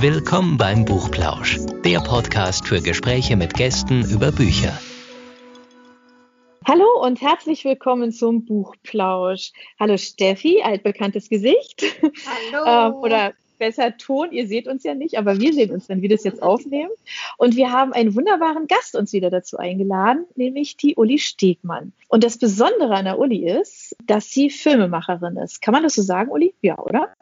Willkommen beim Buchplausch, der Podcast für Gespräche mit Gästen über Bücher. Hallo und herzlich willkommen zum Buchplausch. Hallo Steffi, altbekanntes Gesicht. Hallo. ähm, oder besser Ton, ihr seht uns ja nicht, aber wir sehen uns, wenn wir das jetzt aufnehmen. Und wir haben einen wunderbaren Gast uns wieder dazu eingeladen, nämlich die Uli Stegmann. Und das Besondere an der Uli ist, dass sie Filmemacherin ist. Kann man das so sagen, Uli? Ja, oder?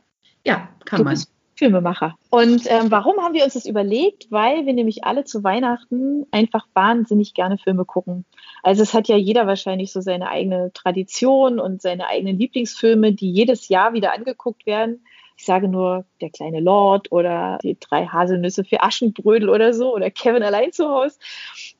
Ja, kann Du man. bist Filmemacher. Und ähm, warum haben wir uns das überlegt? Weil wir nämlich alle zu Weihnachten einfach wahnsinnig gerne Filme gucken. Also es hat ja jeder wahrscheinlich so seine eigene Tradition und seine eigenen Lieblingsfilme, die jedes Jahr wieder angeguckt werden. Ich sage nur Der kleine Lord oder die drei Haselnüsse für Aschenbrödel oder so oder Kevin allein zu Hause.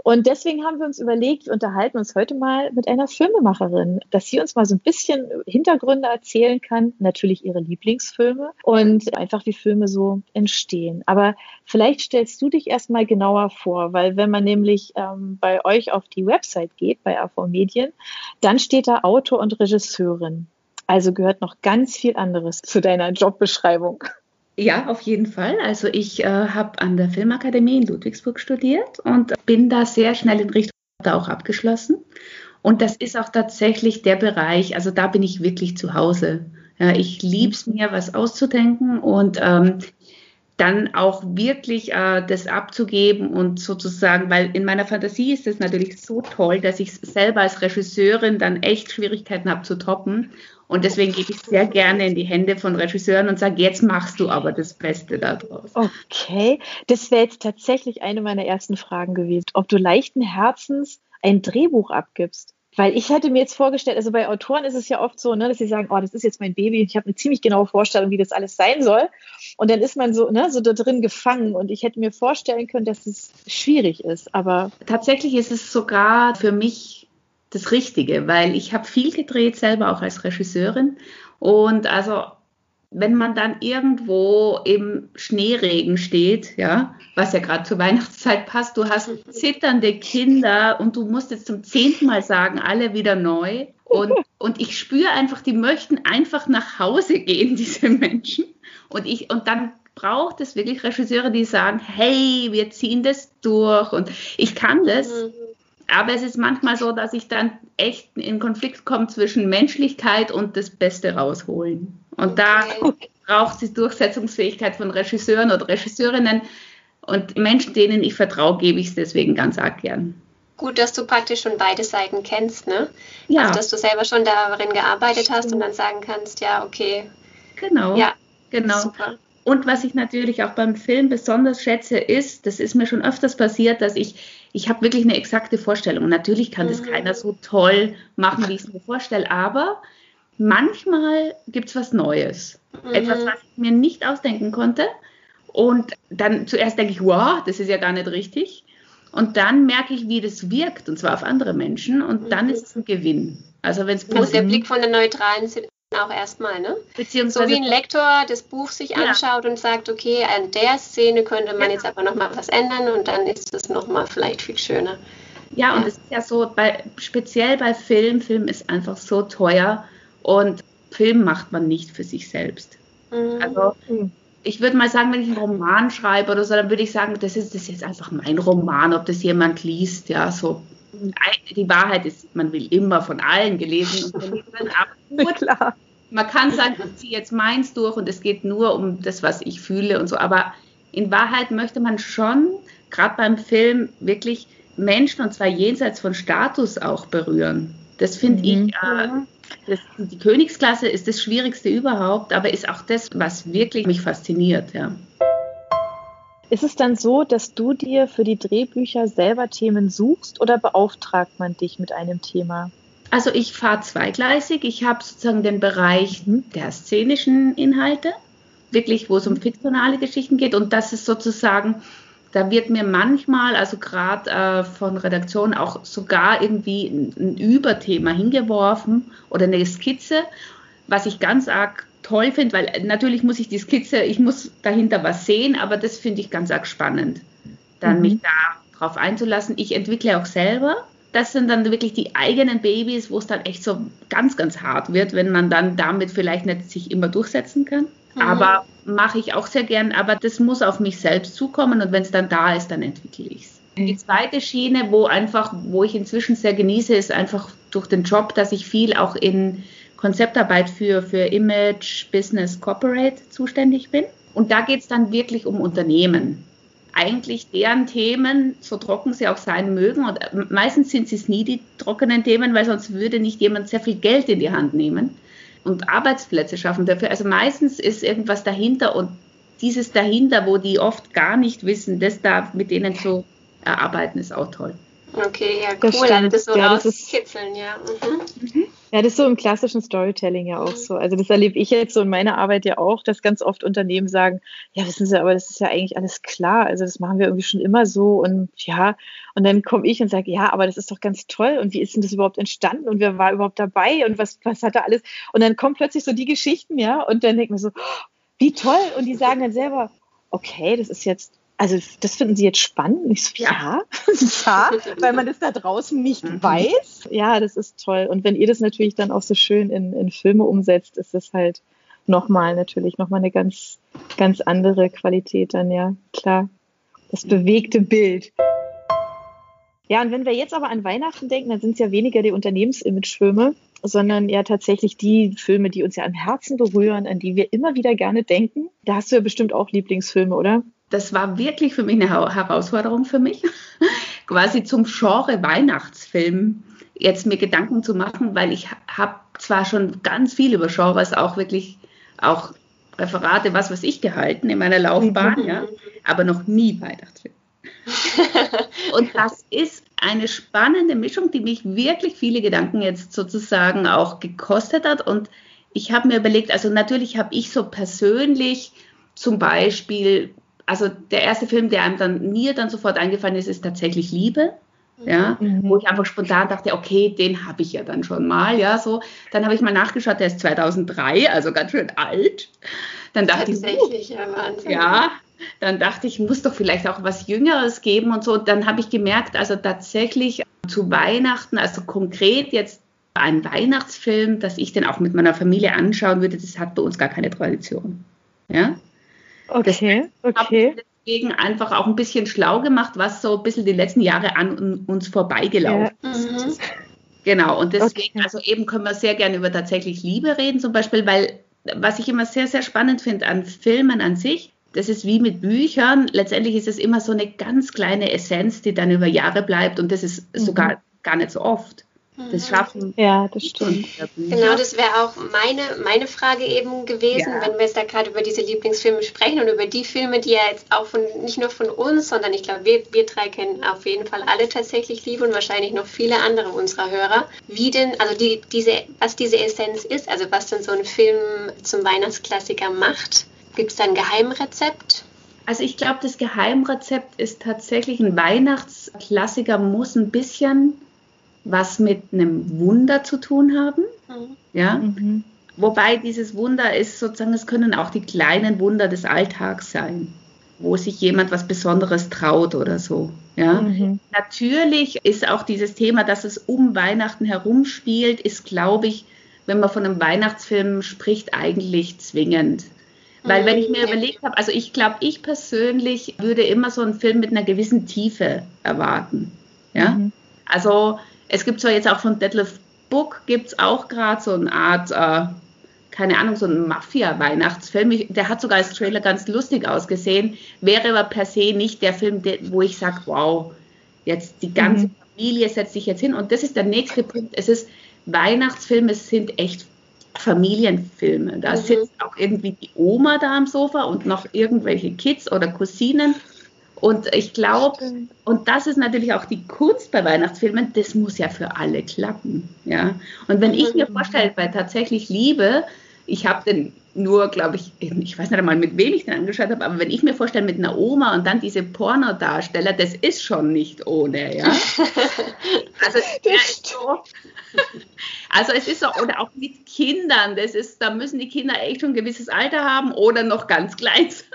Und deswegen haben wir uns überlegt, wir unterhalten uns heute mal mit einer Filmemacherin, dass sie uns mal so ein bisschen Hintergründe erzählen kann, natürlich ihre Lieblingsfilme und einfach wie Filme so entstehen. Aber vielleicht stellst du dich erstmal genauer vor, weil wenn man nämlich ähm, bei euch auf die Website geht, bei AV Medien, dann steht da Autor und Regisseurin. Also gehört noch ganz viel anderes zu deiner Jobbeschreibung. Ja, auf jeden Fall. Also ich äh, habe an der Filmakademie in Ludwigsburg studiert und bin da sehr schnell in Richtung auch abgeschlossen. Und das ist auch tatsächlich der Bereich, also da bin ich wirklich zu Hause. Ja, ich liebe es mir, was auszudenken und ähm, dann auch wirklich äh, das abzugeben und sozusagen, weil in meiner Fantasie ist es natürlich so toll, dass ich selber als Regisseurin dann echt Schwierigkeiten habe zu toppen. Und deswegen gebe ich sehr gerne in die Hände von Regisseuren und sage, jetzt machst du aber das Beste daraus. Okay, das wäre jetzt tatsächlich eine meiner ersten Fragen gewesen, ob du leichten Herzens ein Drehbuch abgibst. Weil ich hatte mir jetzt vorgestellt, also bei Autoren ist es ja oft so, ne, dass sie sagen, oh, das ist jetzt mein Baby, ich habe eine ziemlich genaue Vorstellung, wie das alles sein soll. Und dann ist man so, ne, so da drin gefangen. Und ich hätte mir vorstellen können, dass es schwierig ist. Aber Tatsächlich ist es sogar für mich das Richtige, weil ich habe viel gedreht, selber auch als Regisseurin. Und also wenn man dann irgendwo im Schneeregen steht, ja, was ja gerade zur Weihnachtszeit passt, du hast zitternde Kinder und du musst jetzt zum zehnten Mal sagen, alle wieder neu. Und, und ich spüre einfach, die möchten einfach nach Hause gehen, diese Menschen. Und ich, und dann braucht es wirklich Regisseure, die sagen, hey, wir ziehen das durch und ich kann das. Aber es ist manchmal so, dass ich dann echt in Konflikt komme zwischen Menschlichkeit und das Beste rausholen. Und da braucht es die Durchsetzungsfähigkeit von Regisseuren oder Regisseurinnen. Und Menschen, denen ich vertraue, gebe ich es deswegen ganz arg gern. Gut, dass du praktisch schon beide Seiten kennst, ne? Ja, Also, dass du selber schon darin gearbeitet hast und dann sagen kannst, ja, okay, genau. ja, genau. super. Und was ich natürlich auch beim Film besonders schätze, ist, das ist mir schon öfters passiert, dass ich, ich habe wirklich eine exakte Vorstellung. Natürlich kann das Mhm. keiner so toll machen, wie ich es mir vorstelle, aber manchmal gibt es was Neues. Etwas, Mhm. was ich mir nicht ausdenken konnte. Und dann zuerst denke ich, wow, das ist ja gar nicht richtig. Und dann merke ich, wie das wirkt, und zwar auf andere Menschen. Und dann Mhm. ist es ein Gewinn. Also wenn es Also der positiv Blick von der neutralen auch erstmal, ne? So beziehungsweise wie ein Lektor das Buch sich Ja. anschaut und sagt, okay, an der Szene könnte man Ja. jetzt aber nochmal was ändern und dann ist es nochmal vielleicht viel schöner. Ja, und Ja. es ist ja so, bei, speziell bei Film, Film ist einfach so teuer und Film macht man nicht für sich selbst. Mhm. Also Mhm. ich würde mal sagen, wenn ich einen Roman schreibe oder so, dann würde ich sagen, das ist, das ist jetzt einfach mein Roman, ob das jemand liest, ja, so. Die Wahrheit ist, man will immer von allen gelesen und gelesen werden, aber gut, klar. Man kann sagen, ich ziehe jetzt meins durch und es geht nur um das, was ich fühle und so. Aber in Wahrheit möchte man schon, gerade beim Film, wirklich Menschen und zwar jenseits von Status auch berühren. Das finde Mhm. ich, äh, das, die Königsklasse ist das Schwierigste überhaupt, aber ist auch das, was wirklich mich fasziniert. Ja. Ist es dann so, dass du dir für die Drehbücher selber Themen suchst oder beauftragt man dich mit einem Thema? Also ich fahre zweigleisig. Ich habe sozusagen den Bereich Mhm. der szenischen Inhalte, wirklich, wo es um fiktionale Geschichten geht. Und das ist sozusagen, da wird mir manchmal, also gerade äh, von Redaktion auch sogar irgendwie ein, ein Überthema hingeworfen oder eine Skizze, was ich ganz arg toll finde, weil natürlich muss ich die Skizze, ich muss dahinter was sehen, aber das finde ich ganz arg spannend, dann Mhm. mich da drauf einzulassen. Ich entwickle auch selber das sind dann wirklich die eigenen Babys, wo es dann echt so ganz, ganz hart wird, wenn man dann damit vielleicht nicht sich immer durchsetzen kann. Mhm. Aber mache ich auch sehr gern, aber das muss auf mich selbst zukommen und wenn es dann da ist, dann entwickle ich es. Die zweite Schiene, wo einfach, wo ich inzwischen sehr genieße, ist einfach durch den Job, dass ich viel auch in Konzeptarbeit für, für Image, Business, Corporate zuständig bin. Und da geht es dann wirklich um Unternehmen. Eigentlich deren Themen, so trocken sie auch sein mögen. Und meistens sind es nie die trockenen Themen, weil sonst würde nicht jemand sehr viel Geld in die Hand nehmen und Arbeitsplätze schaffen dafür. Also meistens ist irgendwas dahinter und dieses dahinter, wo die oft gar nicht wissen, das da mit denen zu erarbeiten, ist auch toll. Okay, ja, cool. Das, also das so ja, rauskitzeln, ja. Mhm. Ja, das ist so im klassischen Storytelling ja auch mhm. so. Also das erlebe ich jetzt so in meiner Arbeit ja auch, dass ganz oft Unternehmen sagen, ja, wissen Sie, aber das ist ja eigentlich alles klar. Also das machen wir irgendwie schon immer so und ja, und dann komme ich und sage, ja, aber das ist doch ganz toll und wie ist denn das überhaupt entstanden und wer war überhaupt dabei und was, was hat da alles? Und dann kommen plötzlich so die Geschichten, ja, und dann denkt man so, wie toll und die sagen dann selber, okay, das ist jetzt also das finden Sie jetzt spannend? Ich so, ja, ja, weil man das da draußen nicht mhm. weiß. Ja, das ist toll. Und wenn ihr das natürlich dann auch so schön in, in Filme umsetzt, ist das halt nochmal natürlich nochmal eine ganz, ganz andere Qualität dann, ja, klar. Das bewegte Bild. Ja, und wenn wir jetzt aber an Weihnachten denken, dann sind es ja weniger die Unternehmensimagefilme, sondern ja tatsächlich die Filme, die uns ja am Herzen berühren, an die wir immer wieder gerne denken. Da hast du ja bestimmt auch Lieblingsfilme, oder? Das war wirklich für mich eine Herausforderung für mich, quasi zum Genre Weihnachtsfilm jetzt mir Gedanken zu machen, weil ich habe zwar schon ganz viel über Genres auch wirklich auch Referate, was weiß ich, gehalten in meiner Laufbahn, mhm. ja, aber noch nie Weihnachtsfilm. Und das ist eine spannende Mischung, die mich wirklich viele Gedanken jetzt sozusagen auch gekostet hat. Und ich habe mir überlegt, also natürlich habe ich so persönlich zum Beispiel also der erste Film, der einem dann mir dann sofort eingefallen ist, ist tatsächlich Liebe. Ja, mhm. wo ich einfach spontan dachte, okay, den habe ich ja dann schon mal, ja, so. Dann habe ich mal nachgeschaut, der ist 2003, also ganz schön alt. Dann dachte Tatsächlich, ich, ja, Wahnsinn. Ja, dann dachte ich, muss doch vielleicht auch was Jüngeres geben und so. Dann habe ich gemerkt, also tatsächlich zu Weihnachten, also konkret jetzt ein Weihnachtsfilm, dass ich den auch mit meiner Familie anschauen würde, das hat bei uns gar keine Tradition. Ja, Okay, okay. Deswegen einfach auch ein bisschen schlau gemacht, was so ein bisschen die letzten Jahre an uns vorbeigelaufen ja. ist. Mhm. Genau, und deswegen, okay. also eben können wir sehr gerne über tatsächlich Liebe reden, zum Beispiel, weil was ich immer sehr, sehr spannend finde an Filmen an sich, das ist wie mit Büchern. Letztendlich ist es immer so eine ganz kleine Essenz, die dann über Jahre bleibt und das ist mhm. sogar gar nicht so oft das schaffen. Ja, das stimmt. Genau, das wäre auch meine, meine Frage eben gewesen, ja. wenn wir jetzt da gerade über diese Lieblingsfilme sprechen und über die Filme, die ja jetzt auch von nicht nur von uns, sondern ich glaube, wir, wir drei kennen auf jeden Fall alle tatsächlich Liebe und wahrscheinlich noch viele andere unserer Hörer. Wie denn, also die, diese, was diese Essenz ist, also was denn so ein Film zum Weihnachtsklassiker macht. Gibt es da ein Geheimrezept? Also ich glaube, das Geheimrezept ist tatsächlich ein Weihnachtsklassiker muss ein bisschen was mit einem Wunder zu tun haben. Mhm. Ja. Mhm. Wobei dieses Wunder ist sozusagen, es können auch die kleinen Wunder des Alltags sein, wo sich jemand was Besonderes traut oder so. Ja. Mhm. Natürlich ist auch dieses Thema, dass es um Weihnachten herum spielt, ist, glaube ich, wenn man von einem Weihnachtsfilm spricht, eigentlich zwingend. Weil wenn ich mir mhm. überlegt habe, also ich glaube, ich persönlich würde immer so einen Film mit einer gewissen Tiefe erwarten. Ja. Mhm. Also es gibt zwar jetzt auch von Detlef Book, gibt es auch gerade so eine Art, äh, keine Ahnung, so ein Mafia-Weihnachtsfilm. Der hat sogar als Trailer ganz lustig ausgesehen, wäre aber per se nicht der Film, wo ich sage, wow, jetzt die ganze mhm. Familie setzt sich jetzt hin. Und das ist der nächste Punkt. Es ist Weihnachtsfilme sind echt Familienfilme. Da mhm. sitzt auch irgendwie die Oma da am Sofa und noch irgendwelche Kids oder Cousinen und ich glaube, und das ist natürlich auch die Kunst bei Weihnachtsfilmen, das muss ja für alle klappen. Ja? Und wenn ich mir vorstelle, bei tatsächlich Liebe, ich habe den nur, glaube ich, ich weiß nicht einmal, mit wem ich den angeschaut habe, aber wenn ich mir vorstelle, mit einer Oma und dann diese Pornodarsteller, das ist schon nicht ohne, ja. Also, ja, so, also es ist so, oder auch mit Kindern, das ist, da müssen die Kinder echt schon ein gewisses Alter haben oder noch ganz klein sein.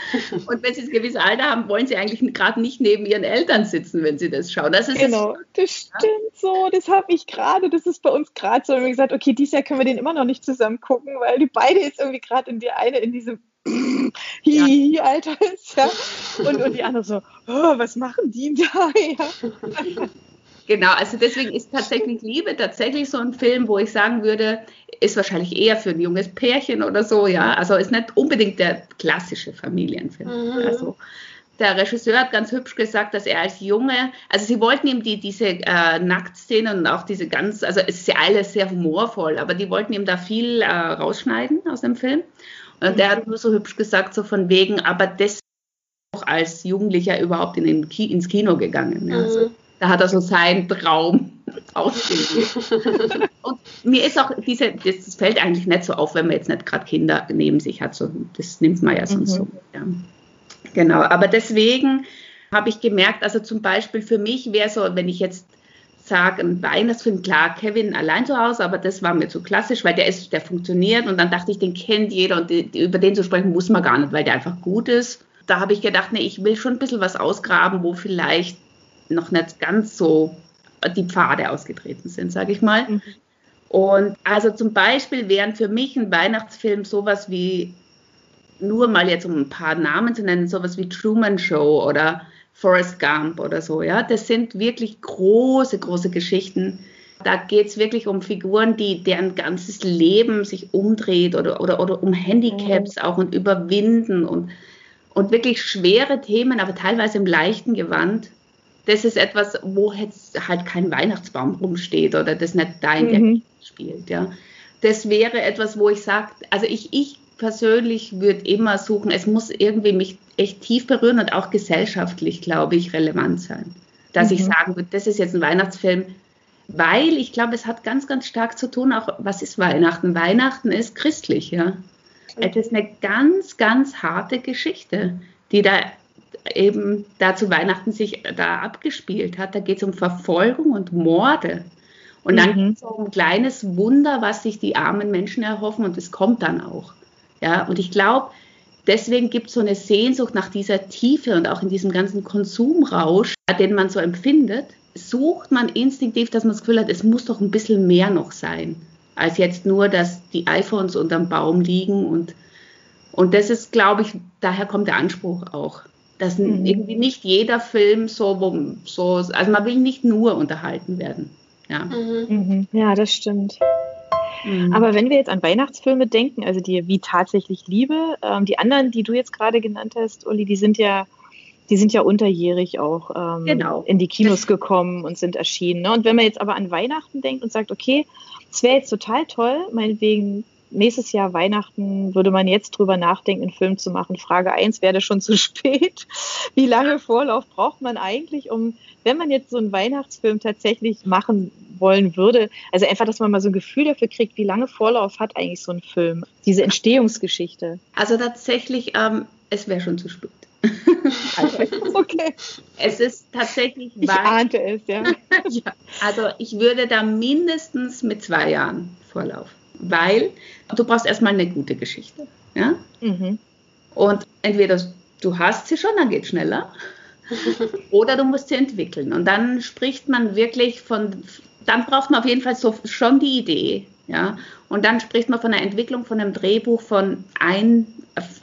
Und wenn sie ein gewisses Alter haben, wollen sie eigentlich gerade nicht neben ihren Eltern sitzen, wenn sie das schauen. Das ist genau, das stimmt so. Das habe ich gerade. Das ist bei uns gerade so. Wir haben gesagt, okay, dieses Jahr können wir den immer noch nicht zusammen gucken, weil die beide jetzt irgendwie gerade in die eine in diesem Hihi, ja. Alter ist, ja. Und, und die andere so, oh, was machen die da? Ja. Genau, also deswegen ist tatsächlich Liebe tatsächlich so ein Film, wo ich sagen würde, ist wahrscheinlich eher für ein junges Pärchen oder so, ja. Also ist nicht unbedingt der klassische Familienfilm. Mhm. Also der Regisseur hat ganz hübsch gesagt, dass er als Junge, also sie wollten ihm die, diese äh, Nacktszenen und auch diese ganz, also es ist ja alles sehr humorvoll, aber die wollten ihm da viel äh, rausschneiden aus dem Film. Und der hat nur so hübsch gesagt, so von wegen, aber das auch als Jugendlicher überhaupt in Ki ins Kino gegangen. Ja. Also, mhm. da hat er so seinen Traum ausgelebt. und mir ist auch diese, das fällt eigentlich nicht so auf, wenn man jetzt nicht gerade Kinder neben sich hat. So, das nimmt man ja sonst mhm. so. Ja. Genau, aber deswegen habe ich gemerkt, also zum Beispiel für mich wäre so, wenn ich jetzt sage, ein Weihnachtsfilm, klar, Kevin allein zu Hause, aber das war mir zu klassisch, weil der ist, der funktioniert und dann dachte ich, den kennt jeder und die, über den zu sprechen muss man gar nicht, weil der einfach gut ist. Da habe ich gedacht, nee, ich will schon ein bisschen was ausgraben, wo vielleicht noch nicht ganz so die Pfade ausgetreten sind, sage ich mal. Mhm. Und also zum Beispiel wären für mich ein Weihnachtsfilm sowas wie, nur mal jetzt um ein paar Namen zu nennen, sowas wie Truman Show oder Forrest Gump oder so, ja. Das sind wirklich große, große Geschichten. Da geht es wirklich um Figuren, die deren ganzes Leben sich umdreht oder, oder, oder um Handicaps auch und überwinden und, und wirklich schwere Themen, aber teilweise im leichten Gewand. Das ist etwas, wo jetzt halt kein Weihnachtsbaum rumsteht oder das nicht dein mhm. spielt, ja. Das wäre etwas, wo ich sage, also ich, ich persönlich würde immer suchen, es muss irgendwie mich echt tief berühren und auch gesellschaftlich, glaube ich, relevant sein. Dass mhm. ich sagen würde, das ist jetzt ein Weihnachtsfilm, weil ich glaube, es hat ganz, ganz stark zu tun, auch was ist Weihnachten? Weihnachten ist christlich, ja. Es ist eine ganz, ganz harte Geschichte, die da eben da zu Weihnachten sich da abgespielt hat. Da geht es um Verfolgung und Morde. Und dann mhm. geht es um ein kleines Wunder, was sich die armen Menschen erhoffen und es kommt dann auch. Ja, und ich glaube, deswegen gibt es so eine Sehnsucht nach dieser Tiefe und auch in diesem ganzen Konsumrausch, den man so empfindet, sucht man instinktiv, dass man das Gefühl hat, es muss doch ein bisschen mehr noch sein, als jetzt nur, dass die iPhones unterm Baum liegen und und das ist, glaube ich, daher kommt der Anspruch auch, dass mhm. irgendwie nicht jeder Film so, so, also man will nicht nur unterhalten werden. Ja, mhm. mhm. ja das stimmt. Mhm. Aber wenn wir jetzt an Weihnachtsfilme denken, also die wie tatsächlich Liebe, ähm, die anderen, die du jetzt gerade genannt hast, Uli, die sind ja, die sind ja unterjährig auch ähm, genau. in die Kinos gekommen und sind erschienen. Ne? Und wenn man jetzt aber an Weihnachten denkt und sagt, okay, es wäre jetzt total toll, meinetwegen nächstes Jahr Weihnachten würde man jetzt drüber nachdenken, einen Film zu machen. Frage 1, wäre das schon zu spät? Wie lange Vorlauf braucht man eigentlich, um, wenn man jetzt so einen Weihnachtsfilm tatsächlich machen wollen würde, also einfach, dass man mal so ein Gefühl dafür kriegt, wie lange Vorlauf hat eigentlich so ein Film, diese Entstehungsgeschichte? Also tatsächlich, ähm, es wäre schon zu spät. okay. Es ist tatsächlich. Ich ahnte es, ja. ja. Also ich würde da mindestens mit zwei Jahren Vorlauf weil du brauchst erstmal eine gute Geschichte. Ja? Mhm. Und entweder du hast sie schon, dann geht es schneller, oder du musst sie entwickeln. Und dann spricht man wirklich von, dann braucht man auf jeden Fall so schon die Idee. Ja? Und dann spricht man von der Entwicklung von einem Drehbuch von ein,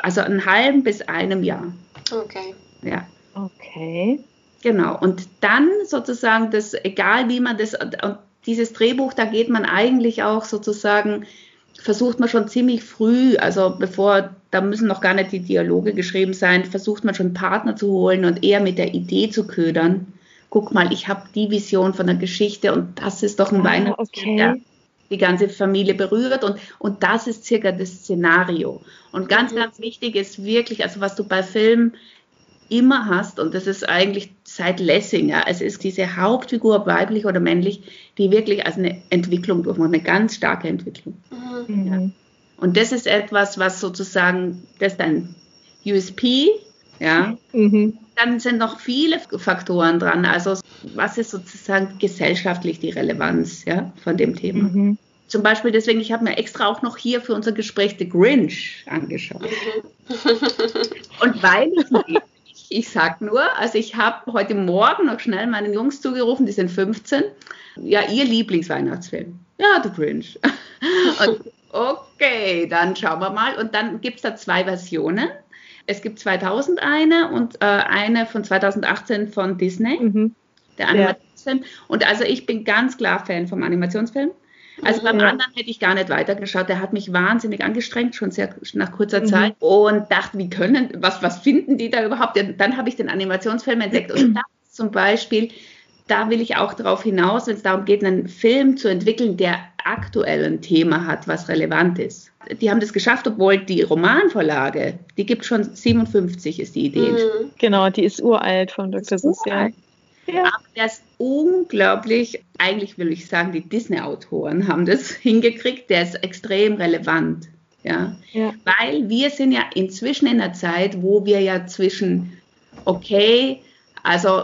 also einem halben bis einem Jahr. Okay. Ja. Okay. Genau. Und dann sozusagen das, egal wie man das, und dieses Drehbuch, da geht man eigentlich auch sozusagen, versucht man schon ziemlich früh, also bevor, da müssen noch gar nicht die Dialoge geschrieben sein, versucht man schon Partner zu holen und eher mit der Idee zu ködern. Guck mal, ich habe die Vision von der Geschichte und das ist doch ein ah, Weihnachtsfilm, okay. der die ganze Familie berührt und, und das ist circa das Szenario. Und ganz, mhm. ganz wichtig ist wirklich, also was du bei Filmen immer hast, und das ist eigentlich seit Lessing, ja, es ist diese Hauptfigur, weiblich oder männlich, die wirklich als eine Entwicklung durchmacht, eine ganz starke Entwicklung. Mhm. Ja. Und das ist etwas, was sozusagen, das ist ein USP, ja. Mhm. Dann sind noch viele Faktoren dran. Also was ist sozusagen gesellschaftlich die Relevanz ja, von dem Thema? Mhm. zum Beispiel deswegen, ich habe mir extra auch noch hier für unser Gespräch The Grinch angeschaut. Und weil ich, ich sag nur, also ich habe heute Morgen noch schnell meinen Jungs zugerufen, die sind 15, ja, ihr Lieblingsweihnachtsfilm. Ja, The Grinch. Und okay, dann schauen wir mal. Und dann gibt es da zwei Versionen. Es gibt 2000 eine und äh, eine von 2018 von Disney, mhm. der Animationsfilm. Ja. Und also ich bin ganz klar Fan vom Animationsfilm. Also beim ja. anderen hätte ich gar nicht weitergeschaut. Der hat mich wahnsinnig angestrengt, schon sehr nach kurzer mhm. Zeit. Und dachte, wie können, was, was finden die da überhaupt? Dann habe ich den Animationsfilm entdeckt. Und das zum Beispiel, da will ich auch darauf hinaus, wenn es darum geht, einen Film zu entwickeln, der aktuell ein Thema hat, was relevant ist. Die haben das geschafft, obwohl die Romanvorlage, die gibt schon 57, ist die Idee. Mhm. Genau, die ist uralt von Dr. Sozial. Ja. Aber der ist unglaublich, eigentlich will ich sagen, die Disney-Autoren haben das hingekriegt, der ist extrem relevant. Ja? ja? Weil wir sind ja inzwischen in einer Zeit, wo wir ja zwischen, okay, also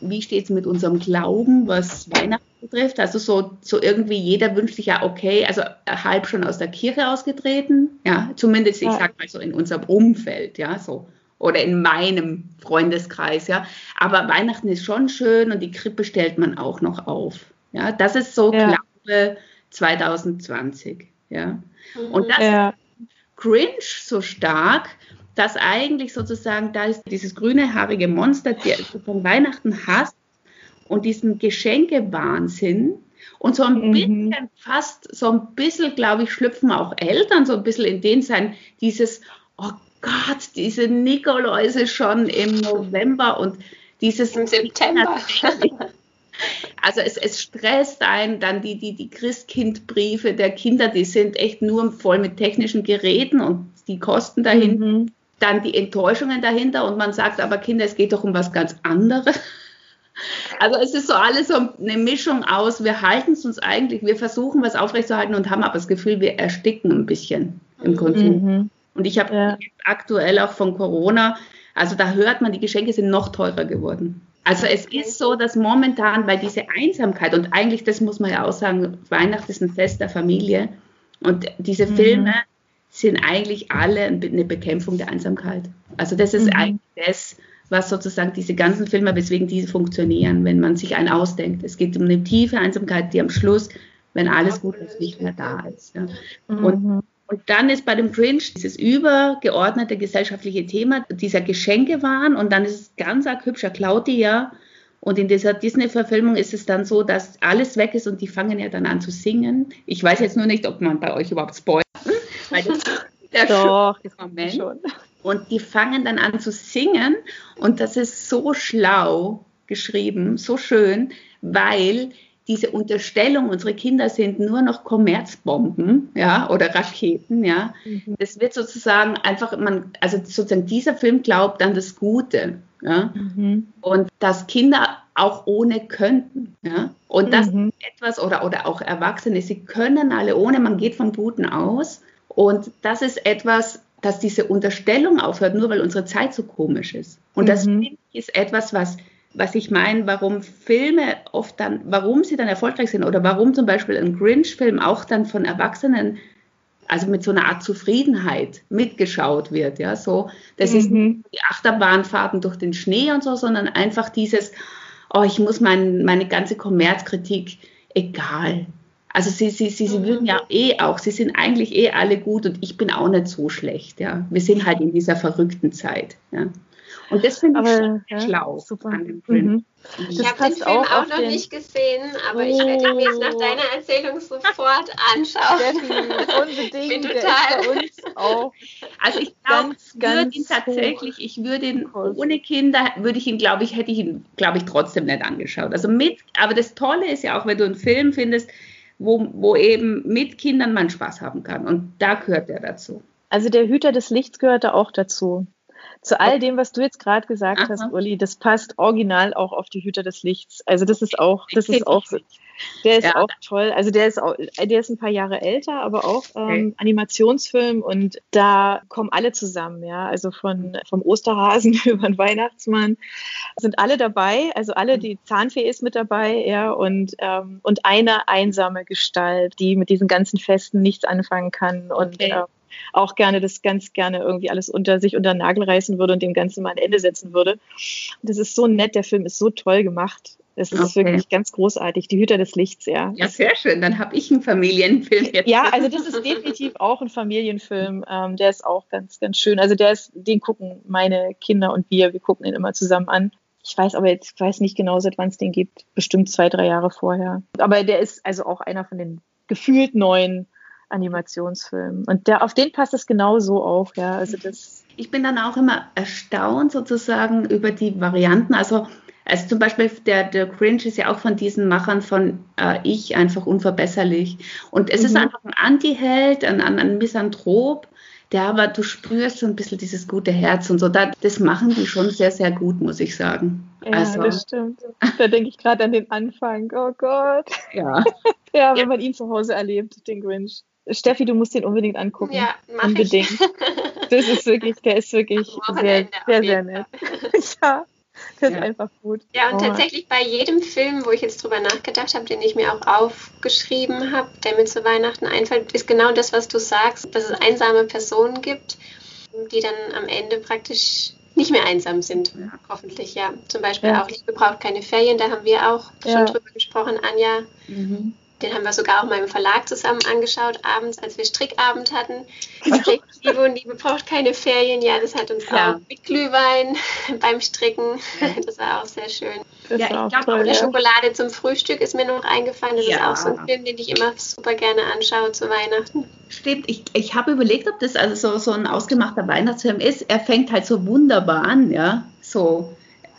wie steht es mit unserem Glauben, was Weihnachten betrifft? Also so, so irgendwie jeder wünscht sich ja, okay, also halb schon aus der Kirche ausgetreten, ja, zumindest, ich ja. sag mal so in unserem Umfeld, ja, so oder in meinem Freundeskreis, ja. Aber Weihnachten ist schon schön und die Krippe stellt man auch noch auf. Ja, das ist so ja. Glaube 2020, ja. Und das ja. cringe so stark, dass eigentlich sozusagen da ist dieses grüne haarige Monster, der du von Weihnachten hast und diesen Geschenkewahnsinn und so ein mhm. bisschen fast so ein bisschen, glaube ich, schlüpfen auch Eltern so ein bisschen in den sein, dieses, oh Gott, diese Nikoläuse schon im November und dieses im September. Also es, es stresst einen, dann die, die, die Christkindbriefe der Kinder, die sind echt nur voll mit technischen Geräten und die Kosten dahin. Mhm. Dann die Enttäuschungen dahinter und man sagt aber, Kinder, es geht doch um was ganz anderes. Also es ist so alles so eine Mischung aus, wir halten es uns eigentlich, wir versuchen was aufrechtzuerhalten und haben aber das Gefühl, wir ersticken ein bisschen im Konsum. Mhm. Und ich habe ja. aktuell auch von Corona, also da hört man, die Geschenke sind noch teurer geworden. Also es ist so, dass momentan bei dieser Einsamkeit und eigentlich, das muss man ja auch sagen, Weihnachten ist ein Fest der Familie und diese mhm. Filme sind eigentlich alle eine Bekämpfung der Einsamkeit. Also das ist mhm. eigentlich das, was sozusagen diese ganzen Filme, weswegen diese funktionieren, wenn man sich einen ausdenkt. Es geht um eine tiefe Einsamkeit, die am Schluss, wenn alles gut ist, nicht mehr da ist. Ja. Mhm. Und und dann ist bei dem Grinch dieses übergeordnete gesellschaftliche Thema dieser Geschenkewahn und dann ist es ganz arg hübscher Claudia. Und in dieser Disney-Verfilmung ist es dann so, dass alles weg ist und die fangen ja dann an zu singen. Ich weiß jetzt nur nicht, ob man bei euch überhaupt spoilert, weil das der Doch, Moment. Schon. Und die fangen dann an zu singen und das ist so schlau geschrieben, so schön, weil diese Unterstellung, unsere Kinder sind nur noch Kommerzbomben, ja, oder Raketen, ja, mhm. das wird sozusagen einfach, man, also sozusagen dieser Film glaubt an das Gute, ja, mhm. und dass Kinder auch ohne könnten, ja, und das mhm. etwas, oder, oder auch Erwachsene, sie können alle ohne, man geht vom Guten aus, und das ist etwas, dass diese Unterstellung aufhört, nur weil unsere Zeit so komisch ist. Und das mhm. ist etwas, was was ich meine, warum Filme oft dann, warum sie dann erfolgreich sind oder warum zum Beispiel ein Grinch-Film auch dann von Erwachsenen, also mit so einer Art Zufriedenheit mitgeschaut wird, ja, so, das mhm. ist nicht die Achterbahnfahrten durch den Schnee und so, sondern einfach dieses, oh, ich muss mein, meine ganze Kommerzkritik, egal. Also sie, sie, sie, sie würden ja eh auch, sie sind eigentlich eh alle gut und ich bin auch nicht so schlecht, ja. Wir sind halt in dieser verrückten Zeit, ja. Und das finde ich aber, ja, schlau super. an dem Film. Mhm. Ich habe den Film auch, auch noch den... nicht gesehen, aber oh. ich werde ihn jetzt nach deiner Erzählung sofort anschauen. unbedingt. Ich bin total. uns auch also ich glaube, würde ihn tatsächlich, ich würde ihn ohne Kinder, würde ich ihn, glaube ich, hätte ich ihn, glaube ich, trotzdem nicht angeschaut. Also mit, aber das Tolle ist ja auch, wenn du einen Film findest, wo, wo eben mit Kindern man Spaß haben kann. Und da gehört er dazu. Also der Hüter des Lichts gehört da auch dazu. Zu all dem, was du jetzt gerade gesagt Aha. hast, Uli, das passt original auch auf die Hüter des Lichts. Also das ist auch, das ist auch, der ist ja. auch toll. Also der ist auch, der ist ein paar Jahre älter, aber auch ähm. Animationsfilm und da kommen alle zusammen, ja. Also von vom Osterhasen über den Weihnachtsmann sind alle dabei. Also alle, die Zahnfee ist mit dabei, ja, und ähm, und eine einsame Gestalt, die mit diesen ganzen Festen nichts anfangen kann und okay. äh, auch gerne das ganz gerne irgendwie alles unter sich unter den Nagel reißen würde und dem Ganzen mal ein Ende setzen würde. Das ist so nett, der Film ist so toll gemacht. Es ist okay. wirklich ganz großartig. Die Hüter des Lichts, ja. Ja, sehr schön. Dann habe ich einen Familienfilm jetzt. Ja, also das ist definitiv auch ein Familienfilm. Ähm, der ist auch ganz, ganz schön. Also der ist, den gucken meine Kinder und wir, wir gucken ihn immer zusammen an. Ich weiß aber jetzt, ich weiß nicht genau, seit wann es den gibt. Bestimmt zwei, drei Jahre vorher. Aber der ist also auch einer von den gefühlt neuen Animationsfilmen. Und der, auf den passt es genau so auch, ja. Also das. Ich bin dann auch immer erstaunt sozusagen über die Varianten. Also also zum Beispiel der, der Cringe ist ja auch von diesen Machern von äh, Ich einfach unverbesserlich. Und es mhm. ist einfach ein Anti-Held, ein, ein, ein Misanthrop, der aber du spürst so ein bisschen dieses gute Herz und so. Da, das machen die schon sehr, sehr gut, muss ich sagen. Ja, also, das stimmt. Da denke ich gerade an den Anfang. Oh Gott. Ja. ja, wenn ja. man ihn zu Hause erlebt, den Grinch. Steffi, du musst den unbedingt angucken. Ja, mach unbedingt. Ich. Das ist wirklich, der ist wirklich sehr, sehr, sehr nett. ja. Das ja. ist einfach gut. Ja, und oh. tatsächlich bei jedem Film, wo ich jetzt drüber nachgedacht habe, den ich mir auch aufgeschrieben habe, der mir zu Weihnachten einfällt, ist genau das, was du sagst, dass es einsame Personen gibt, die dann am Ende praktisch nicht mehr einsam sind, ja. hoffentlich, ja. Zum Beispiel ja. auch Liebe braucht keine Ferien, da haben wir auch schon drüber gesprochen, Anja. Mhm. Den haben wir sogar auch mal im Verlag zusammen angeschaut, abends, als wir Strickabend hatten. Liebe und Liebe braucht keine Ferien. Ja, das hat uns ja. auch mit Glühwein beim Stricken. Das war auch sehr schön. Das ja, ich glaube, auch die Schokolade zum Frühstück ist mir noch eingefallen. Das ja. ist auch so ein Film, den ich immer super gerne anschaue zu Weihnachten. Stimmt, ich, ich habe überlegt, ob das also so, so ein ausgemachter Weihnachtsfilm ist. Er fängt halt so wunderbar an, ja. So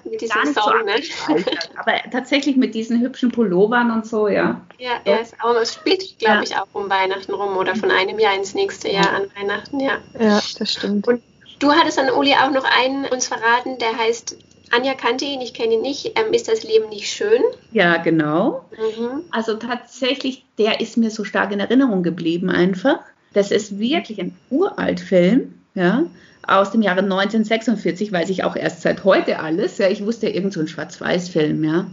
mit diesem Song, ne? Aber tatsächlich mit diesen hübschen Pullovern und so, ja. Ja, er ist auch, es spielt, glaube ja. ich, auch um Weihnachten rum oder von einem Jahr ins nächste Jahr an Weihnachten, ja. Ja, das stimmt. Und du hattest an Uli auch noch einen uns verraten, der heißt Anja kannte ihn, ich kenne ihn nicht. Ähm, ist das Leben nicht schön? Ja, genau. Mhm. Also tatsächlich, der ist mir so stark in Erinnerung geblieben einfach. Das ist wirklich ein Uraltfilm, ja aus dem Jahre 1946, weiß ich auch erst seit heute alles. Ja, ich wusste irgend so ein Schwarz-Weiß-Film, ja.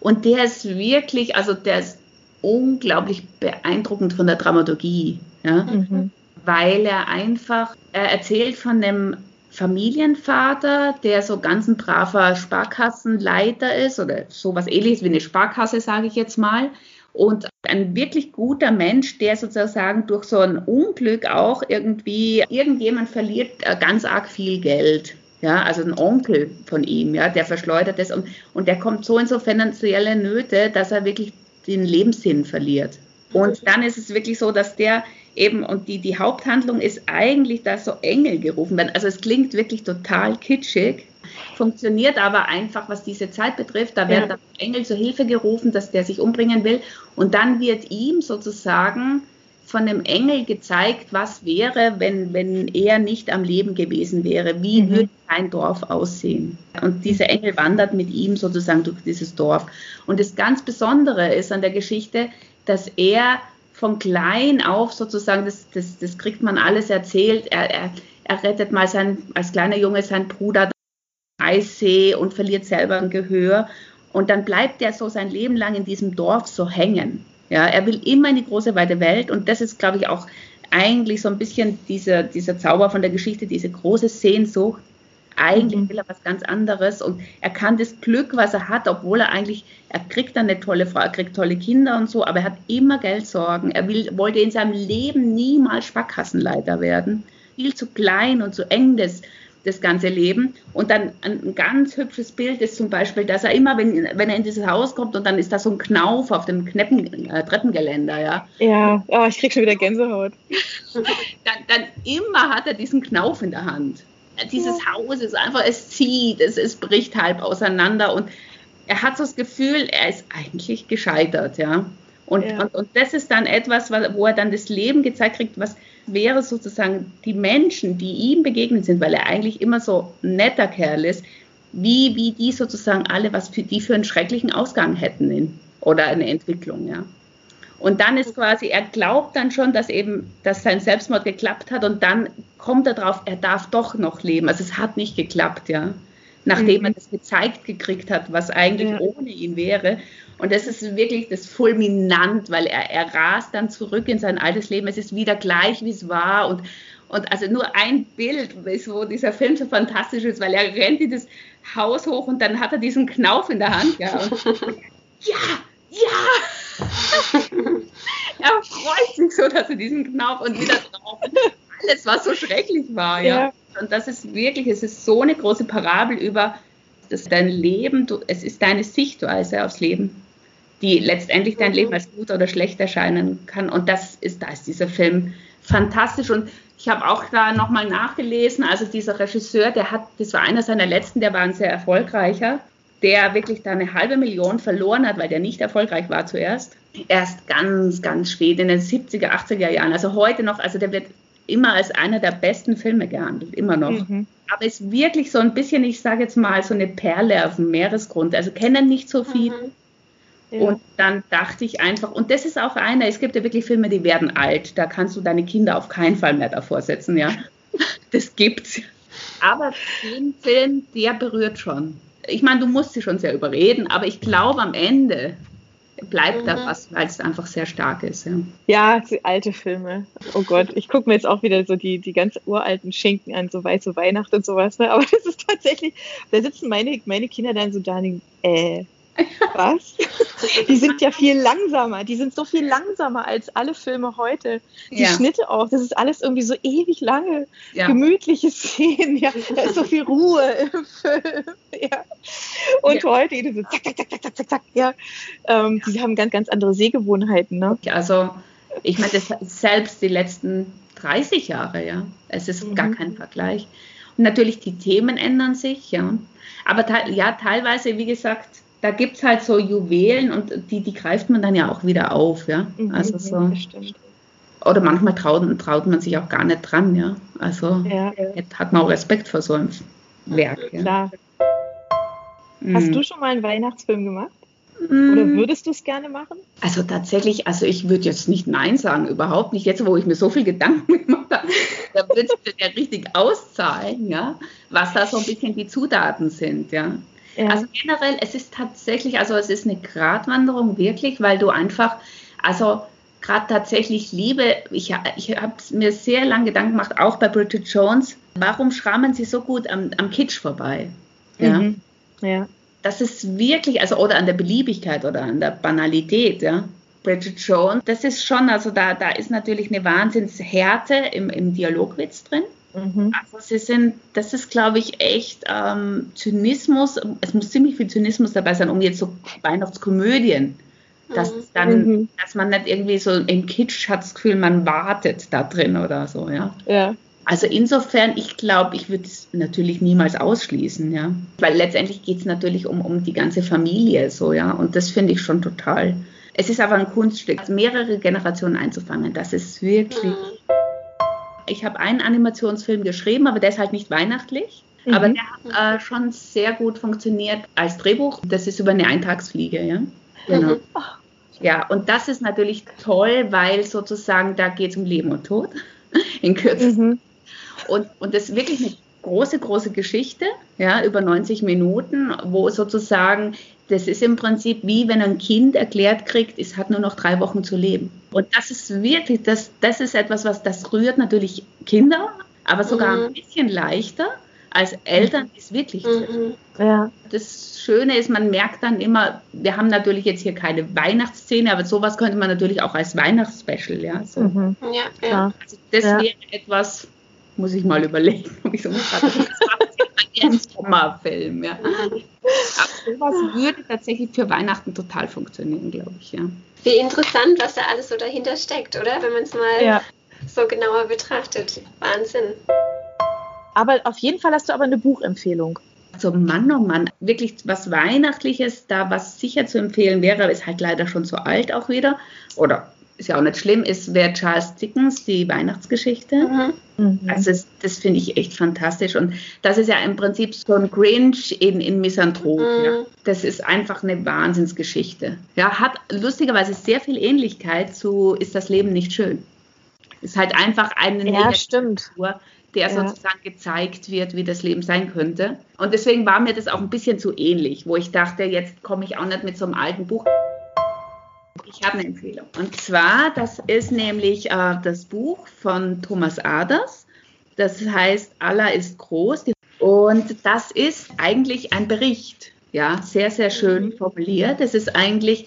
Und der ist wirklich, also der ist unglaublich beeindruckend von der Dramaturgie, ja. Mhm. Weil er einfach, er erzählt von einem Familienvater, der so ganz ein braver Sparkassenleiter ist oder sowas ähnliches wie eine Sparkasse, sage ich jetzt mal. Und ein wirklich guter Mensch, der sozusagen durch so ein Unglück auch irgendwie, irgendjemand verliert äh, ganz arg viel Geld. Ja, also ein Onkel von ihm, ja, der verschleudert es und, und der kommt so in so finanzielle Nöte, dass er wirklich den Lebenssinn verliert. Und dann ist es wirklich so, dass der eben, und die, die Haupthandlung ist eigentlich, dass so Engel gerufen werden. Also es klingt wirklich total kitschig, funktioniert aber einfach, was diese Zeit betrifft. Da werden ja. Engel zur Hilfe gerufen, dass der sich umbringen will. Und dann wird ihm sozusagen von dem Engel gezeigt, was wäre, wenn, wenn er nicht am Leben gewesen wäre. Wie mhm. würde sein Dorf aussehen? Und dieser Engel wandert mit ihm sozusagen durch dieses Dorf. Und das ganz Besondere ist an der Geschichte, dass er von klein auf sozusagen, das, das, das kriegt man alles erzählt, er, er, er rettet mal sein, als kleiner Junge seinen Bruder Eissee und verliert selber ein Gehör. Und dann bleibt er so sein Leben lang in diesem Dorf so hängen. Ja, er will immer in die große weite Welt und das ist, glaube ich, auch eigentlich so ein bisschen dieser, dieser Zauber von der Geschichte, diese große Sehnsucht. Eigentlich mhm. will er was ganz anderes und er kann das Glück, was er hat, obwohl er eigentlich, er kriegt dann eine tolle Frau, er kriegt tolle Kinder und so, aber er hat immer Geldsorgen. Er will, wollte in seinem Leben niemals Sparkassenleiter werden. Viel zu klein und zu eng das das ganze Leben. Und dann ein ganz hübsches Bild ist zum Beispiel, dass er immer, wenn, wenn er in dieses Haus kommt und dann ist da so ein Knauf auf dem Kneppen, äh, Treppengeländer, ja. Ja, oh, ich krieg schon wieder Gänsehaut. dann, dann immer hat er diesen Knauf in der Hand. Dieses ja. Haus ist einfach, es zieht, es, es bricht halb auseinander und er hat so das Gefühl, er ist eigentlich gescheitert, ja. Und, ja. und, und das ist dann etwas, wo er dann das Leben gezeigt kriegt, was wäre sozusagen die Menschen, die ihm begegnet sind, weil er eigentlich immer so ein netter Kerl ist, wie, wie die sozusagen alle was für die für einen schrecklichen Ausgang hätten in, oder eine Entwicklung, ja. Und dann ist quasi, er glaubt dann schon, dass eben, dass sein Selbstmord geklappt hat und dann kommt er drauf, er darf doch noch leben. Also es hat nicht geklappt, ja. Nachdem mhm. er das gezeigt gekriegt hat, was eigentlich ja. ohne ihn wäre. Und das ist wirklich das fulminant, weil er, er rast dann zurück in sein altes Leben. Es ist wieder gleich, wie es war. Und, und also nur ein Bild, wo dieser Film so fantastisch ist, weil er rennt in das Haus hoch und dann hat er diesen Knauf in der Hand. Ja, ja, ja! er freut sich so, dass er diesen Knauf und wieder drauf. Alles, was so schrecklich war, ja. ja. Und das ist wirklich, es ist so eine große Parabel über das dein Leben, du, es ist deine Sichtweise aufs Leben die letztendlich dein Leben als gut oder schlecht erscheinen kann. Und das ist, da ist dieser Film fantastisch. Und ich habe auch da nochmal nachgelesen, also dieser Regisseur, der hat, das war einer seiner letzten, der war ein sehr erfolgreicher, der wirklich da eine halbe Million verloren hat, weil der nicht erfolgreich war zuerst. Erst ganz, ganz spät in den 70er, 80er Jahren. Also heute noch, also der wird immer als einer der besten Filme gehandelt, immer noch. Mhm. Aber ist wirklich so ein bisschen, ich sage jetzt mal, so eine Perle auf dem Meeresgrund. Also kennen nicht so viel. Mhm und dann dachte ich einfach, und das ist auch einer, es gibt ja wirklich Filme, die werden alt, da kannst du deine Kinder auf keinen Fall mehr davor setzen, ja. Das gibt's. Aber den Film, der berührt schon. Ich meine, du musst sie schon sehr überreden, aber ich glaube am Ende bleibt mhm. da was, weil es einfach sehr stark ist. Ja, ja alte Filme. Oh Gott, ich gucke mir jetzt auch wieder so die, die ganz uralten Schinken an, so weiße Weihnacht und sowas. Ne? Aber das ist tatsächlich, da sitzen meine, meine Kinder dann so da und äh, was? Die sind ja viel langsamer. Die sind so viel langsamer als alle Filme heute. Die ja. Schnitte auch. Das ist alles irgendwie so ewig lange, ja. gemütliche Szenen. Ja, da ist so viel Ruhe im Film. Ja. Und ja. heute so zack, zack, zack, zack, zack, zack. Ja. Ähm, die haben ganz, ganz andere Sehgewohnheiten. Ne? Also, ich meine, selbst die letzten 30 Jahre, ja. Es ist mhm. gar kein Vergleich. Und natürlich, die Themen ändern sich, ja. Aber ja, teilweise, wie gesagt, da gibt es halt so Juwelen und die, die greift man dann ja auch wieder auf, ja. Mhm, also so. Oder manchmal traut, traut man sich auch gar nicht dran, ja. Also ja. hat man auch Respekt vor so einem Werk. Ja. Klar. Hast mhm. du schon mal einen Weihnachtsfilm gemacht? Mhm. Oder würdest du es gerne machen? Also tatsächlich, also ich würde jetzt nicht Nein sagen, überhaupt nicht. Jetzt, wo ich mir so viel Gedanken gemacht habe, da würde es ja richtig auszahlen, ja, was da so ein bisschen die Zutaten sind, ja. Ja. Also generell, es ist tatsächlich, also es ist eine Gratwanderung wirklich, weil du einfach, also gerade tatsächlich liebe, ich, ich habe mir sehr lange Gedanken gemacht, auch bei Bridget Jones, warum schrammen sie so gut am, am Kitsch vorbei? Ja. Mhm. ja. Das ist wirklich, also oder an der Beliebigkeit oder an der Banalität, ja. Bridget Jones, das ist schon, also da, da ist natürlich eine Wahnsinnshärte im, im Dialogwitz drin. Mhm. Also sie sind, das ist, glaube ich, echt ähm, Zynismus. Es muss ziemlich viel Zynismus dabei sein, um jetzt so Weihnachtskomödien, dass mhm. dann, mhm. dass man nicht irgendwie so im Kitsch hat das Gefühl, man wartet da drin oder so, ja. Ja. Also insofern, ich glaube, ich würde es natürlich niemals ausschließen, ja. Weil letztendlich geht es natürlich um, um die ganze Familie, so, ja. Und das finde ich schon total. Es ist aber ein Kunststück, mehrere Generationen einzufangen. Das ist wirklich. Mhm ich habe einen Animationsfilm geschrieben, aber der ist halt nicht weihnachtlich. Mhm. Aber der hat äh, schon sehr gut funktioniert als Drehbuch. Das ist über eine Eintagsfliege, ja. Genau. Mhm. Ja, und das ist natürlich toll, weil sozusagen da geht es um Leben und Tod in Kürze. Mhm. Und, und das ist wirklich eine große, große Geschichte, ja, über 90 Minuten, wo sozusagen, das ist im Prinzip wie wenn ein Kind erklärt kriegt, es hat nur noch drei Wochen zu leben. Und das ist wirklich, das, das ist etwas, was das rührt natürlich Kinder, aber sogar mhm. ein bisschen leichter als Eltern, die es wirklich mhm. Ja. Das Schöne ist, man merkt dann immer, wir haben natürlich jetzt hier keine Weihnachtsszene, aber sowas könnte man natürlich auch als Weihnachtsspecial, ja. So. Mhm. Ja, ja. Also das ja. wäre etwas, muss ich mal überlegen, ob ich so gerade ein Sommerfilm, ja. Aber sowas würde tatsächlich für Weihnachten total funktionieren, glaube ich, ja. Wie interessant, was da alles so dahinter steckt, oder? Wenn man es mal ja. so genauer betrachtet. Wahnsinn. Aber auf jeden Fall hast du aber eine Buchempfehlung. Also Mann, oh Mann, wirklich was Weihnachtliches, da was sicher zu empfehlen wäre, ist halt leider schon so alt auch wieder. Oder ist ja auch nicht schlimm, ist wäre Charles Dickens, die Weihnachtsgeschichte. Mhm. Also das, das finde ich echt fantastisch. Und das ist ja im Prinzip so ein Grinch in, in Misanthrop. Mhm. Ja. Das ist einfach eine Wahnsinnsgeschichte. Ja, hat lustigerweise sehr viel Ähnlichkeit zu Ist das Leben nicht schön? Ist halt einfach eine ja, stimmt. Figur, der ja. sozusagen gezeigt wird, wie das Leben sein könnte. Und deswegen war mir das auch ein bisschen zu ähnlich, wo ich dachte, jetzt komme ich auch nicht mit so einem alten Buch. Ich habe eine Empfehlung. Und zwar, das ist nämlich äh, das Buch von Thomas Aders. Das heißt, Allah ist groß. Und das ist eigentlich ein Bericht. Ja, sehr, sehr schön mhm. formuliert. Es ist eigentlich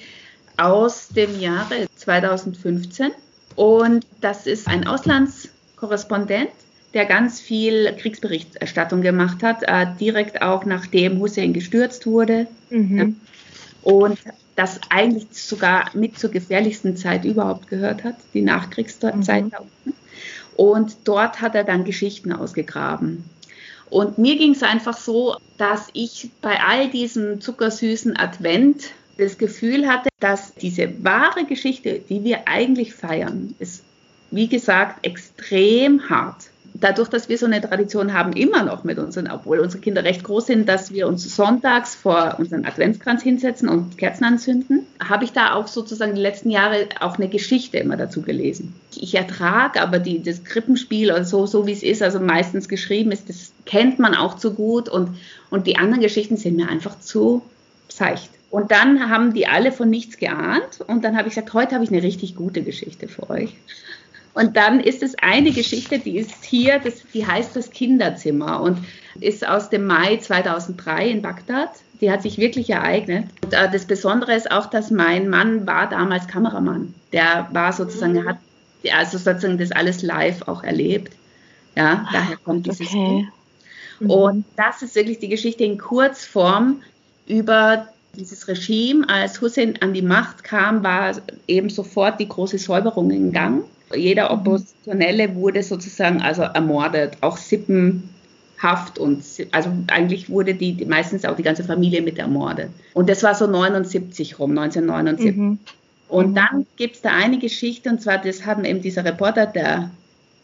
aus dem Jahre 2015. Und das ist ein Auslandskorrespondent, der ganz viel Kriegsberichterstattung gemacht hat, äh, direkt auch nachdem Hussein gestürzt wurde. Mhm. Ja. Und das eigentlich sogar mit zur gefährlichsten Zeit überhaupt gehört hat, die Nachkriegszeit mhm. da unten. Und dort hat er dann Geschichten ausgegraben. Und mir ging es einfach so, dass ich bei all diesem zuckersüßen Advent das Gefühl hatte, dass diese wahre Geschichte, die wir eigentlich feiern, ist, wie gesagt, extrem hart dadurch, dass wir so eine Tradition haben, immer noch mit unseren, obwohl unsere Kinder recht groß sind, dass wir uns sonntags vor unseren Adventskranz hinsetzen und Kerzen anzünden, habe ich da auch sozusagen die letzten Jahre auch eine Geschichte immer dazu gelesen. Ich ertrage aber die, das Krippenspiel oder so, so wie es ist, also meistens geschrieben ist, das kennt man auch zu gut und, und die anderen Geschichten sind mir einfach zu seicht. Und dann haben die alle von nichts geahnt und dann habe ich gesagt, heute habe ich eine richtig gute Geschichte für euch. Und dann ist es eine Geschichte, die ist hier, das, die heißt das Kinderzimmer und ist aus dem Mai 2003 in Bagdad. Die hat sich wirklich ereignet. Und äh, das Besondere ist auch, dass mein Mann war damals Kameramann. Der war sozusagen, er hat also sozusagen das alles live auch erlebt. Ja, daher kommt dieses okay. Mhm. Und das ist wirklich die Geschichte in Kurzform über dieses Regime. Als Hussein an die Macht kam, war eben sofort die große Säuberung in Gang. Jeder mhm. Oppositionelle wurde sozusagen also ermordet, auch sippenhaft und also eigentlich wurde die, meistens auch die ganze Familie mit ermordet. Und das war so 79 rum, 1979. Mhm. Und mhm. dann gibt es da eine Geschichte, und zwar, das haben eben dieser Reporter, der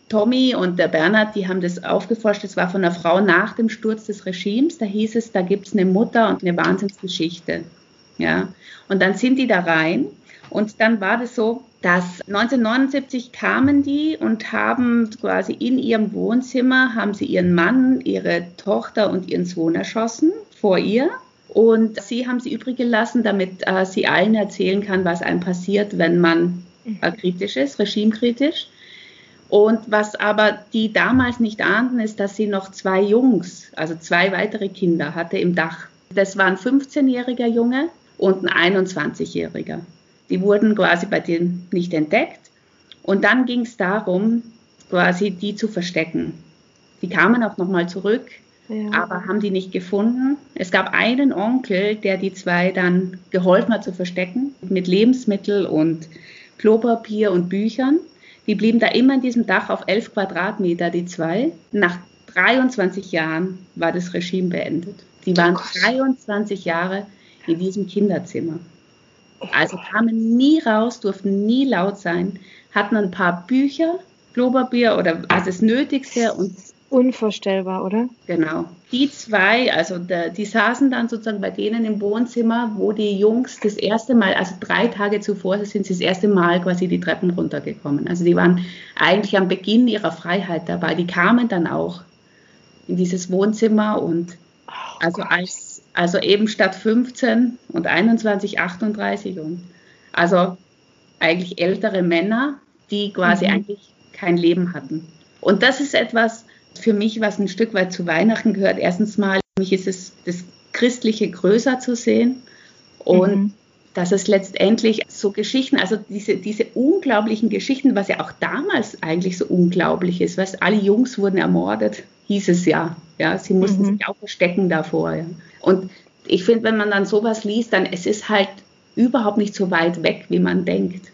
Tommy und der Bernhard, die haben das aufgeforscht. Das war von einer Frau nach dem Sturz des Regimes. Da hieß es, da gibt es eine Mutter und eine Wahnsinnsgeschichte. Ja. Und dann sind die da rein. Und dann war das so, dass 1979 kamen die und haben quasi in ihrem Wohnzimmer, haben sie ihren Mann, ihre Tochter und ihren Sohn erschossen vor ihr. Und sie haben sie übrig gelassen, damit äh, sie allen erzählen kann, was einem passiert, wenn man äh, kritisch ist, regimekritisch. Und was aber die damals nicht ahnten, ist, dass sie noch zwei Jungs, also zwei weitere Kinder hatte im Dach. Das war ein 15-jähriger Junge und ein 21-jähriger. Die wurden quasi bei denen nicht entdeckt. Und dann ging es darum, quasi die zu verstecken. Die kamen auch nochmal zurück, ja. aber haben die nicht gefunden. Es gab einen Onkel, der die zwei dann geholfen hat zu verstecken, mit Lebensmittel und Klopapier und Büchern. Die blieben da immer in diesem Dach auf 11 Quadratmeter, die zwei. Nach 23 Jahren war das Regime beendet. Die waren 23 Jahre in diesem Kinderzimmer. Also kamen nie raus, durften nie laut sein, hatten ein paar Bücher, Klopapier oder also das Nötigste und Unvorstellbar, oder? Genau. Die zwei, also der, die saßen dann sozusagen bei denen im Wohnzimmer, wo die Jungs das erste Mal, also drei Tage zuvor sind sie das erste Mal quasi die Treppen runtergekommen. Also die waren eigentlich am Beginn ihrer Freiheit dabei. Die kamen dann auch in dieses Wohnzimmer und oh, also als also eben statt 15 und 21, 38 und also eigentlich ältere Männer, die quasi mhm. eigentlich kein Leben hatten. Und das ist etwas für mich, was ein Stück weit zu Weihnachten gehört. Erstens mal, für mich ist es das Christliche größer zu sehen und mhm. dass es letztendlich so Geschichten, also diese, diese unglaublichen Geschichten, was ja auch damals eigentlich so unglaublich ist, was alle Jungs wurden ermordet, hieß es ja. Ja, sie mussten mhm. sich auch verstecken davor. Ja. Und ich finde, wenn man dann sowas liest, dann es ist halt überhaupt nicht so weit weg, wie man denkt.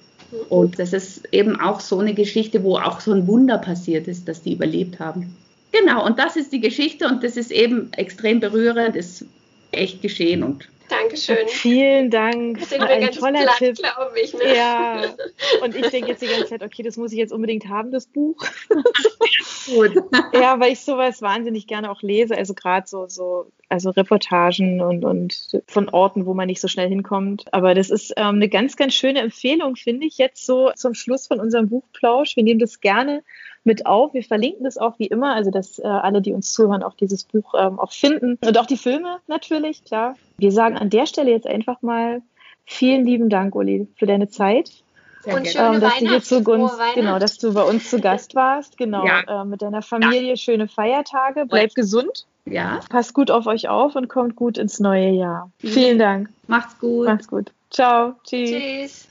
Und das ist eben auch so eine Geschichte, wo auch so ein Wunder passiert ist, dass die überlebt haben. Genau, und das ist die Geschichte und das ist eben extrem berührend, ist echt geschehen und Dankeschön. Vielen Dank. Das ist ein toller platt, Tipp. glaube ich. Ne? Ja. Und ich denke jetzt die ganze Zeit, okay, das muss ich jetzt unbedingt haben, das Buch. Gut. ja, weil ich sowas wahnsinnig gerne auch lese. Also gerade so, so, also Reportagen und, und von Orten, wo man nicht so schnell hinkommt. Aber das ist ähm, eine ganz, ganz schöne Empfehlung, finde ich, jetzt so zum Schluss von unserem Buchplausch. Wir nehmen das gerne mit auf. Wir verlinken das auch wie immer, also dass äh, alle, die uns zuhören, auch dieses Buch ähm, auch finden. Und auch die Filme natürlich, klar. Wir sagen an der Stelle jetzt einfach mal vielen lieben Dank, Uli, für deine Zeit. Sehr und schöne ähm, dass du hier zu uns, genau, dass du bei uns zu Gast warst, genau, ja. äh, mit deiner Familie, ja. schöne Feiertage, bleib gesund. Ja. Passt gut auf euch auf und kommt gut ins neue Jahr. Mhm. Vielen Dank. Macht's gut. Macht's gut. Ciao. Tschüss. Tschüss.